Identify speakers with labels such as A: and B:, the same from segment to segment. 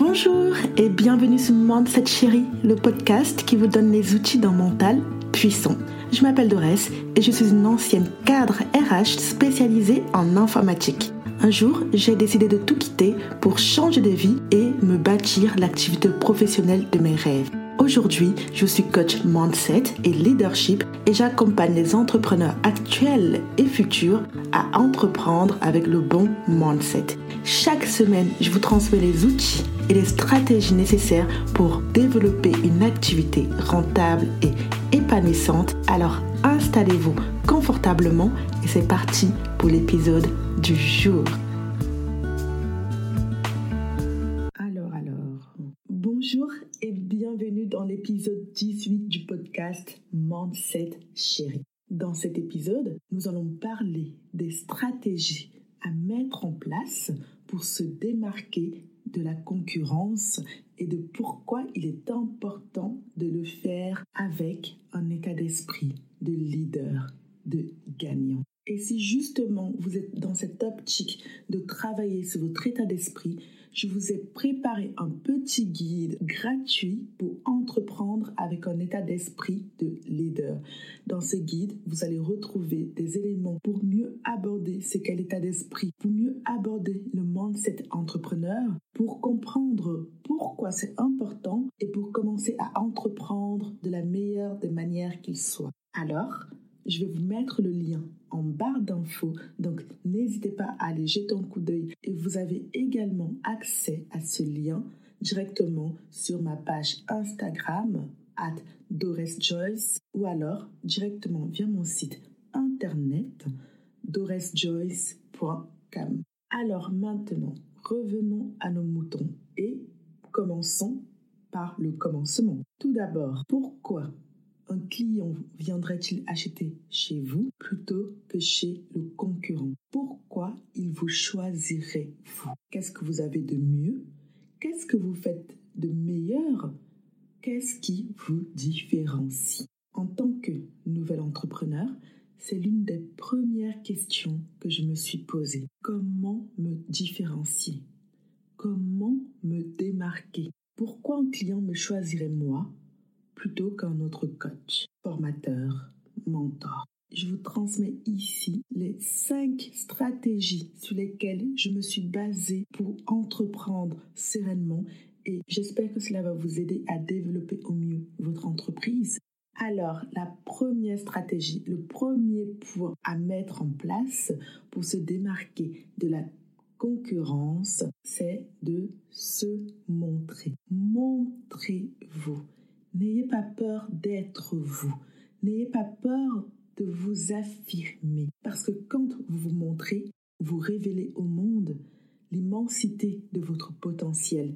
A: Bonjour et bienvenue sur Mindset Chérie, le podcast qui vous donne les outils d'un mental puissant. Je m'appelle Dorès et je suis une ancienne cadre RH spécialisée en informatique. Un jour, j'ai décidé de tout quitter pour changer de vie et me bâtir l'activité professionnelle de mes rêves. Aujourd'hui, je suis coach mindset et leadership et j'accompagne les entrepreneurs actuels et futurs à entreprendre avec le bon mindset. Chaque semaine, je vous transmets les outils et les stratégies nécessaires pour développer une activité rentable et épanouissante. Alors installez-vous confortablement et c'est parti pour l'épisode du jour. Alors, alors, bonjour et bienvenue dans l'épisode 18 du podcast Mindset Chérie. Dans cet épisode, nous allons parler des stratégies à mettre en place pour se démarquer de la concurrence et de pourquoi il est important de le faire avec un état d'esprit de leader, de gagnant. Et si justement vous êtes dans cette optique de travailler sur votre état d'esprit, je vous ai préparé un petit guide gratuit pour entreprendre avec un état d'esprit de leader. Dans ce guide, vous allez retrouver des éléments pour mieux aborder ce qu'est l'état d'esprit, pour mieux aborder le mindset entrepreneur, pour comprendre pourquoi c'est important et pour commencer à entreprendre de la meilleure des manières qu'il soit. Alors, je vais vous mettre le lien en barre d'infos, donc n'hésitez pas à aller jeter un coup d'œil. Et vous avez également accès à ce lien directement sur ma page Instagram, at Joyce, ou alors directement via mon site internet doresjoyce.com. Alors maintenant, revenons à nos moutons et commençons par le commencement. Tout d'abord, pourquoi un client viendrait-il acheter chez vous plutôt que chez le concurrent? Pourquoi il vous choisirait vous? Qu'est-ce que vous avez de mieux? Qu'est-ce que vous faites de meilleur? Qu'est-ce qui vous différencie? En tant que nouvel entrepreneur, c'est l'une des premières questions que je me suis posée. Comment me différencier? Comment me démarquer? Pourquoi un client me choisirait moi plutôt qu'un autre coach, formateur, mentor? Je vous transmets ici les cinq stratégies sur lesquelles je me suis basée pour entreprendre sereinement et j'espère que cela va vous aider à développer au mieux votre entreprise. Alors, la première stratégie, le premier point à mettre en place pour se démarquer de la concurrence, c'est de se montrer. Montrez-vous. N'ayez pas peur d'être vous. N'ayez pas peur de vous affirmer. Parce que quand vous vous montrez, vous révélez au monde l'immensité de votre potentiel,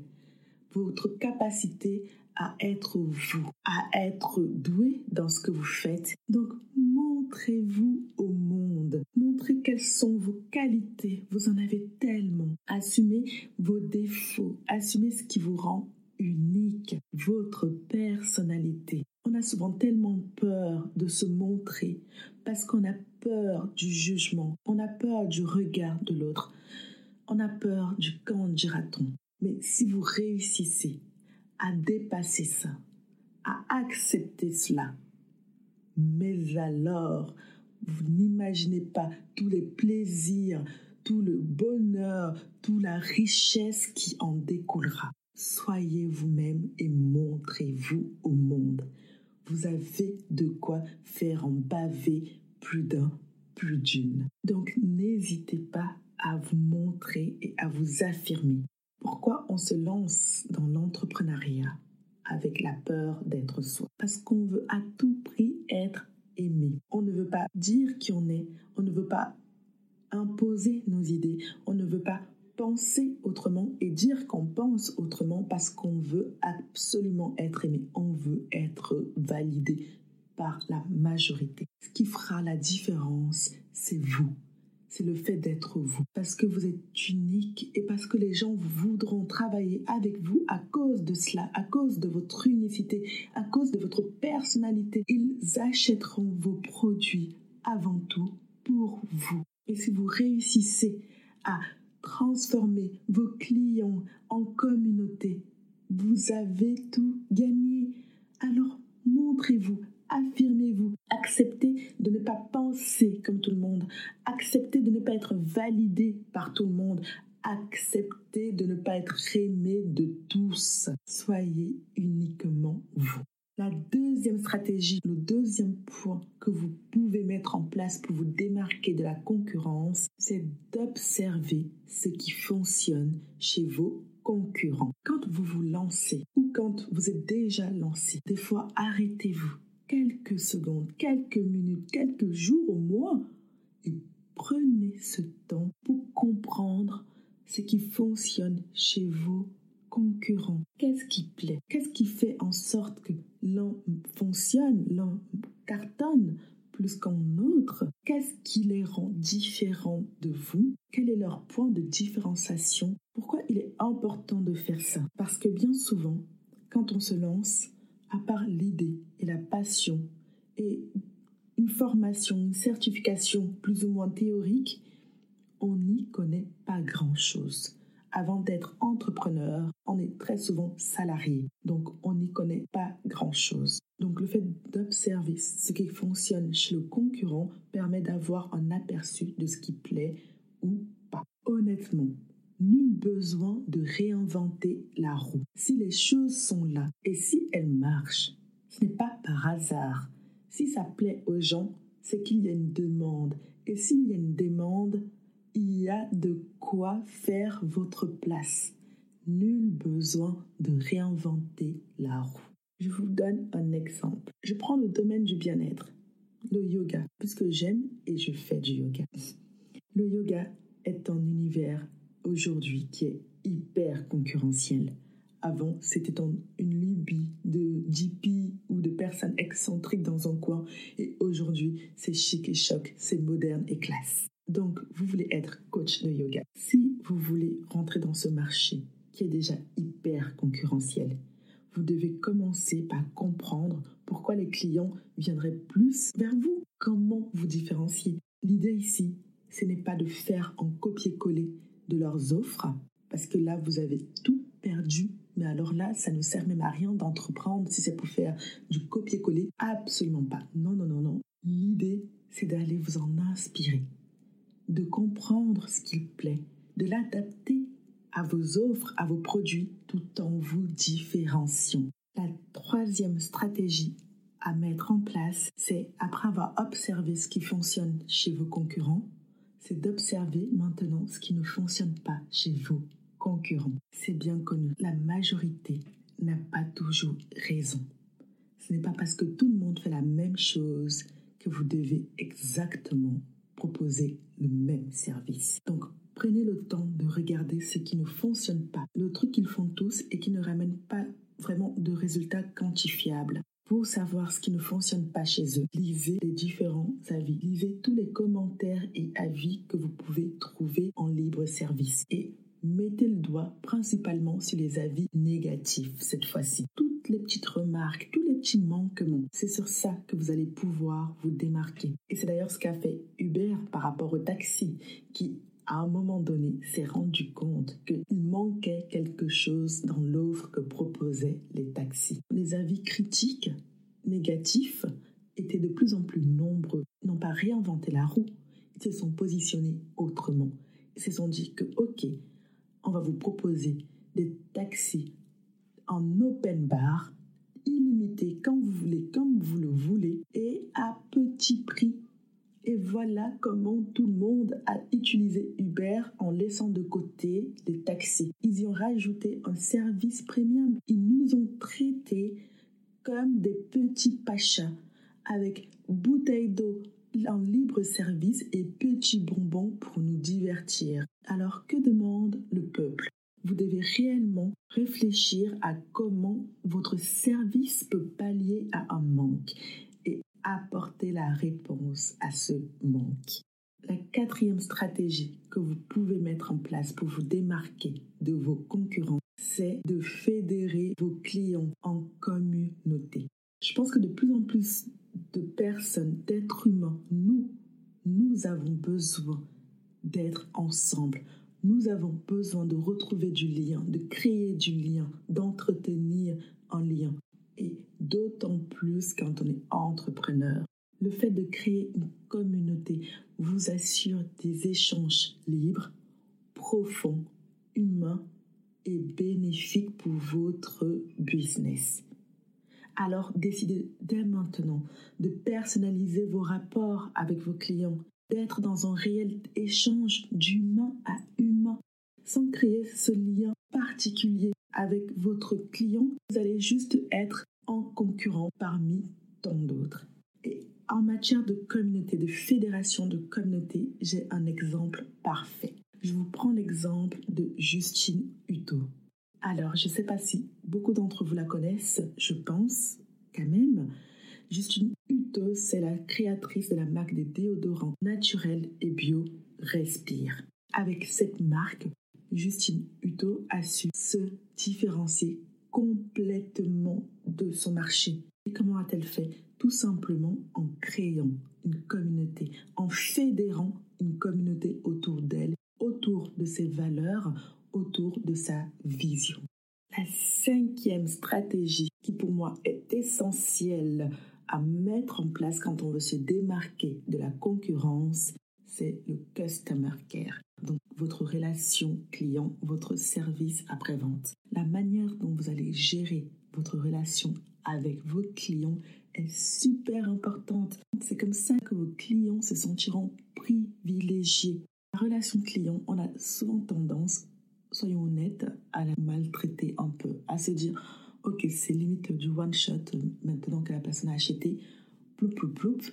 A: votre capacité à être vous, à être doué dans ce que vous faites. Donc, montrez-vous au monde. Montrez quelles sont vos qualités. Vous en avez tellement. Assumez vos défauts. Assumez ce qui vous rend unique, votre personnalité. On a souvent tellement peur de se montrer parce qu'on a peur du jugement, on a peur du regard de l'autre, on a peur du quand dira-t-on. Mais si vous réussissez à dépasser ça, à accepter cela, mais alors, vous n'imaginez pas tous les plaisirs, tout le bonheur, toute la richesse qui en découlera. Soyez vous-même et montrez-vous au monde. Vous avez de quoi faire en baver plus d'un, plus d'une. Donc n'hésitez pas à vous montrer et à vous affirmer. Pourquoi on se lance dans l'entrepreneuriat avec la peur d'être soi? Parce qu'on veut à tout prix être aimé. On ne veut pas dire qui on est, on ne veut pas imposer nos idées, on ne veut pas penser autrement et dire qu'on pense autrement parce qu'on veut absolument être aimé, on veut être validé par la Ce qui fera la différence, c'est vous. C'est le fait d'être vous. Parce que vous êtes unique et parce que les gens voudront travailler avec vous à cause de cela, à cause de votre unicité, à cause de votre personnalité. Ils achèteront vos produits avant tout pour vous. Et si vous réussissez à transformer vos clients en communauté, vous avez tout gagné. Alors montrez-vous, affirmez-vous, acceptez de ne pas penser comme tout le monde, acceptez de ne pas être validé par tout le monde, acceptez de ne pas être aimé de tous. Soyez uniquement vous. La deuxième stratégie, le deuxième point que vous pouvez mettre en place pour vous démarquer de la concurrence, c'est d'observer ce qui fonctionne chez vos concurrents. Quand vous vous lancez ou quand vous êtes déjà lancé, des fois arrêtez-vous quelques secondes, quelques minutes, quelques jours au moins et prenez ce temps pour comprendre ce qui fonctionne chez vos concurrents. Qu'est-ce qui plaît? Qu'est-ce qui fait en sorte que l'un fonctionne, l'un cartonne plus qu'un autre? Qu'est-ce qui les rend différents de vous? Quel est leur point de différenciation? Pourquoi il est important de faire ça? Parce que bien souvent, quand on se lance, à part l'idée et la passion et une formation, une certification plus ou moins théorique, on n'y connaît pas grand-chose. Avant d'être entrepreneur, on est très souvent salarié, donc on n'y connaît pas grand-chose. Donc le fait d'observer ce qui fonctionne chez le concurrent permet d'avoir un aperçu de ce qui plaît ou pas. Honnêtement, nul besoin de réinventer la roue. Si les choses sont là et si elles marchent, ce n'est pas par hasard. Si ça plaît aux gens, c'est qu'il y a une demande. Et s'il y a une demande, il y a de quoi faire votre place. Nul besoin de réinventer la roue. Je vous donne un exemple. Je prends le domaine du bien-être, le yoga, puisque j'aime et je fais du yoga. Le yoga est un univers aujourd'hui qui est hyper concurrentiel. Avant, c'était une lubie de GP ou de personnes excentriques dans un coin. Et aujourd'hui, c'est chic et choc, c'est moderne et classe. Donc, vous voulez être coach de yoga. Si vous voulez rentrer dans ce marché qui est déjà hyper concurrentiel, vous devez commencer par comprendre pourquoi les clients viendraient plus vers vous. Comment vous différencier? L'idée ici, ce n'est pas de faire en copier-coller de leurs offres, parce que là, vous avez tout perdu. Mais alors là, ça ne sert même à rien d'entreprendre si c'est pour faire du copier-coller. Absolument pas. Non, non, non, non. L'idée, c'est d'aller vous en inspirer de comprendre ce qu'il plaît, de l'adapter à vos offres, à vos produits, tout en vous différenciant. La troisième stratégie à mettre en place, c'est après avoir observé ce qui fonctionne chez vos concurrents, c'est d'observer maintenant ce qui ne fonctionne pas chez vos concurrents. C'est bien connu, la majorité n'a pas toujours raison. Ce n'est pas parce que tout le monde fait la même chose que vous devez exactement proposer le même service. Donc, prenez le temps de regarder ce qui ne fonctionne pas, le truc qu'ils font tous et qui ne ramène pas vraiment de résultats quantifiables. Pour savoir ce qui ne fonctionne pas chez eux, lisez les différents avis, lisez tous les commentaires et avis que vous pouvez trouver en libre service et mettez le doigt principalement sur les avis négatifs cette fois-ci. Toutes les petites remarques, tous les petits manquements, c'est sur ça que vous allez pouvoir vous démarquer. Et c'est d'ailleurs ce qu'a fait Uber par rapport au taxi qui à un moment donné, s'est rendu compte qu'il manquait quelque chose dans l'offre que proposaient les taxis. Les avis critiques, négatifs, étaient de plus en plus nombreux. Ils n'ont pas réinventé la roue, ils se sont positionnés autrement. Ils se sont dit que, ok, on va vous proposer des taxis en open bar, illimité quand vous voulez, comme vous le voulez, et à petit prix. Et voilà comment tout le monde a utilisé Uber en laissant de côté les taxis. Ils y ont rajouté un service premium. Ils nous ont traités comme des petits pachas avec bouteilles d'eau en libre service et petits bonbons pour nous divertir. Alors que demande le peuple? Vous devez réellement réfléchir à comment votre service peut pallier à un manque apporter la réponse à ce manque. La quatrième stratégie que vous pouvez mettre en place pour vous démarquer de vos concurrents, c'est de fédérer vos clients en communauté. Je pense que de plus en plus de personnes, d'êtres humains, nous, nous avons besoin d'être ensemble. Nous avons besoin de retrouver du lien, de créer du lien, d'entretenir un lien. Et d'autant plus quand on est entrepreneur. Le fait de créer une communauté vous assure des échanges libres, profonds, humains et bénéfiques pour votre business. Alors décidez dès maintenant de personnaliser vos rapports avec vos clients, d'être dans un réel échange d'humain à humain, sans créer ce lien particulier avec votre client. Vous allez juste être en concurrent parmi tant d'autres. Et en matière de communauté, de fédération de communauté, j'ai un exemple parfait. Je vous prends l'exemple de Justine Hutto. Alors, je ne sais pas si beaucoup d'entre vous la connaissent, je pense quand même. Justine Hutto, c'est la créatrice de la marque des déodorants naturels et bio Respire. Avec cette marque, Justine Hutto a su se différencier complètement de son marché. Et comment a-t-elle fait? Tout simplement en créant une communauté, en fédérant une communauté autour d'elle, autour de ses valeurs, autour de sa vision. La cinquième stratégie qui pour moi est essentielle à mettre en place quand on veut se démarquer de la concurrence, c'est le customer care. Donc votre relation client, votre service après-vente. La manière dont vous allez gérer votre relation avec vos clients est super importante. C'est comme ça que vos clients se sentiront privilégiés. La relation client, on a souvent tendance, soyons honnêtes, à la maltraiter un peu, à se dire, ok, c'est limite du one shot maintenant que la personne a acheté.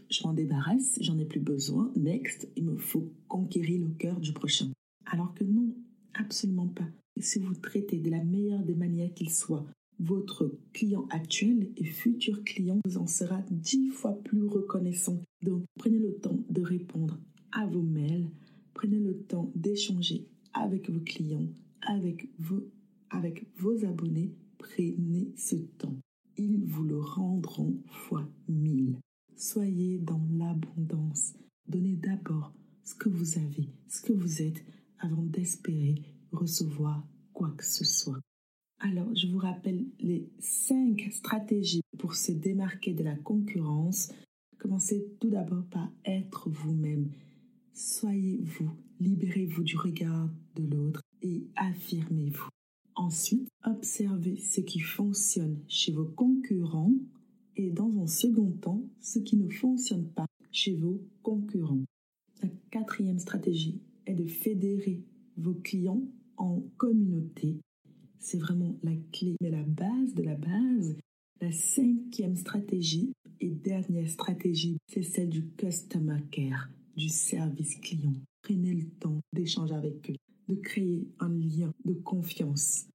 A: Je m'en débarrasse, j'en ai plus besoin. Next, il me faut conquérir le cœur du prochain. Alors que non, absolument pas. si vous traitez de la meilleure des manières qu'il soit votre client actuel et futur client vous en sera dix fois plus reconnaissant. Donc, prenez le temps de répondre à vos mails, prenez le temps d'échanger avec vos clients, avec vos, avec vos abonnés. Prenez ce temps. Ils vous le rendront fois mille. Soyez dans l'abondance. Donnez d'abord ce que vous avez, ce que vous êtes, avant d'espérer recevoir quoi que ce soit. Alors, je vous rappelle les cinq stratégies pour se démarquer de la concurrence. Commencez tout d'abord par être vous-même. Soyez vous, libérez-vous du regard de l'autre et affirmez-vous. Ensuite, observez ce qui fonctionne chez vos concurrents et dans un second temps, ce qui ne fonctionne pas chez vos concurrents. La quatrième stratégie est de fédérer vos clients en communauté c'est vraiment la clé. Mais la base de la base, la cinquième stratégie et dernière stratégie, c'est celle du customer care, du service client. Prenez le temps d'échanger avec eux, de créer un lien de confiance.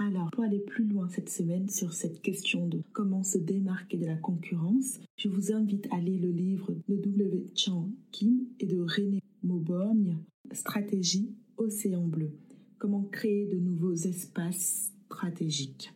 A: Alors, pour aller plus loin cette semaine sur cette question de comment se démarquer de la concurrence, je vous invite à lire le livre de W. Chan Kim et de René Mauborgne, Stratégie Océan Bleu comment créer de nouveaux espaces stratégiques.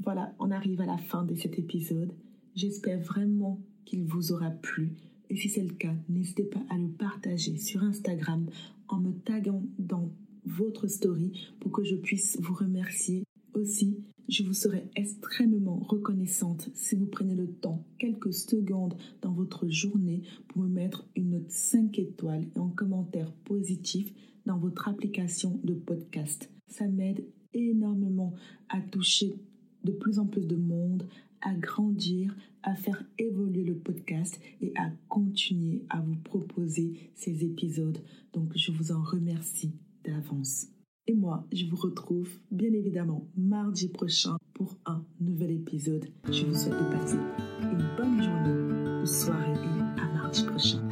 A: Voilà, on arrive à la fin de cet épisode. J'espère vraiment qu'il vous aura plu. Et si c'est le cas, n'hésitez pas à le partager sur Instagram en me taguant dans votre story pour que je puisse vous remercier. Aussi, je vous serai extrêmement reconnaissante si vous prenez le temps, quelques secondes dans votre journée pour me mettre une note 5 étoiles et un commentaire positif dans votre application de podcast. Ça m'aide énormément à toucher de plus en plus de monde, à grandir, à faire évoluer le podcast et à continuer à vous proposer ces épisodes. Donc je vous en remercie d'avance. Et moi, je vous retrouve bien évidemment mardi prochain pour un nouvel épisode. Je vous souhaite de passer une bonne journée ou soirée et à mardi prochain.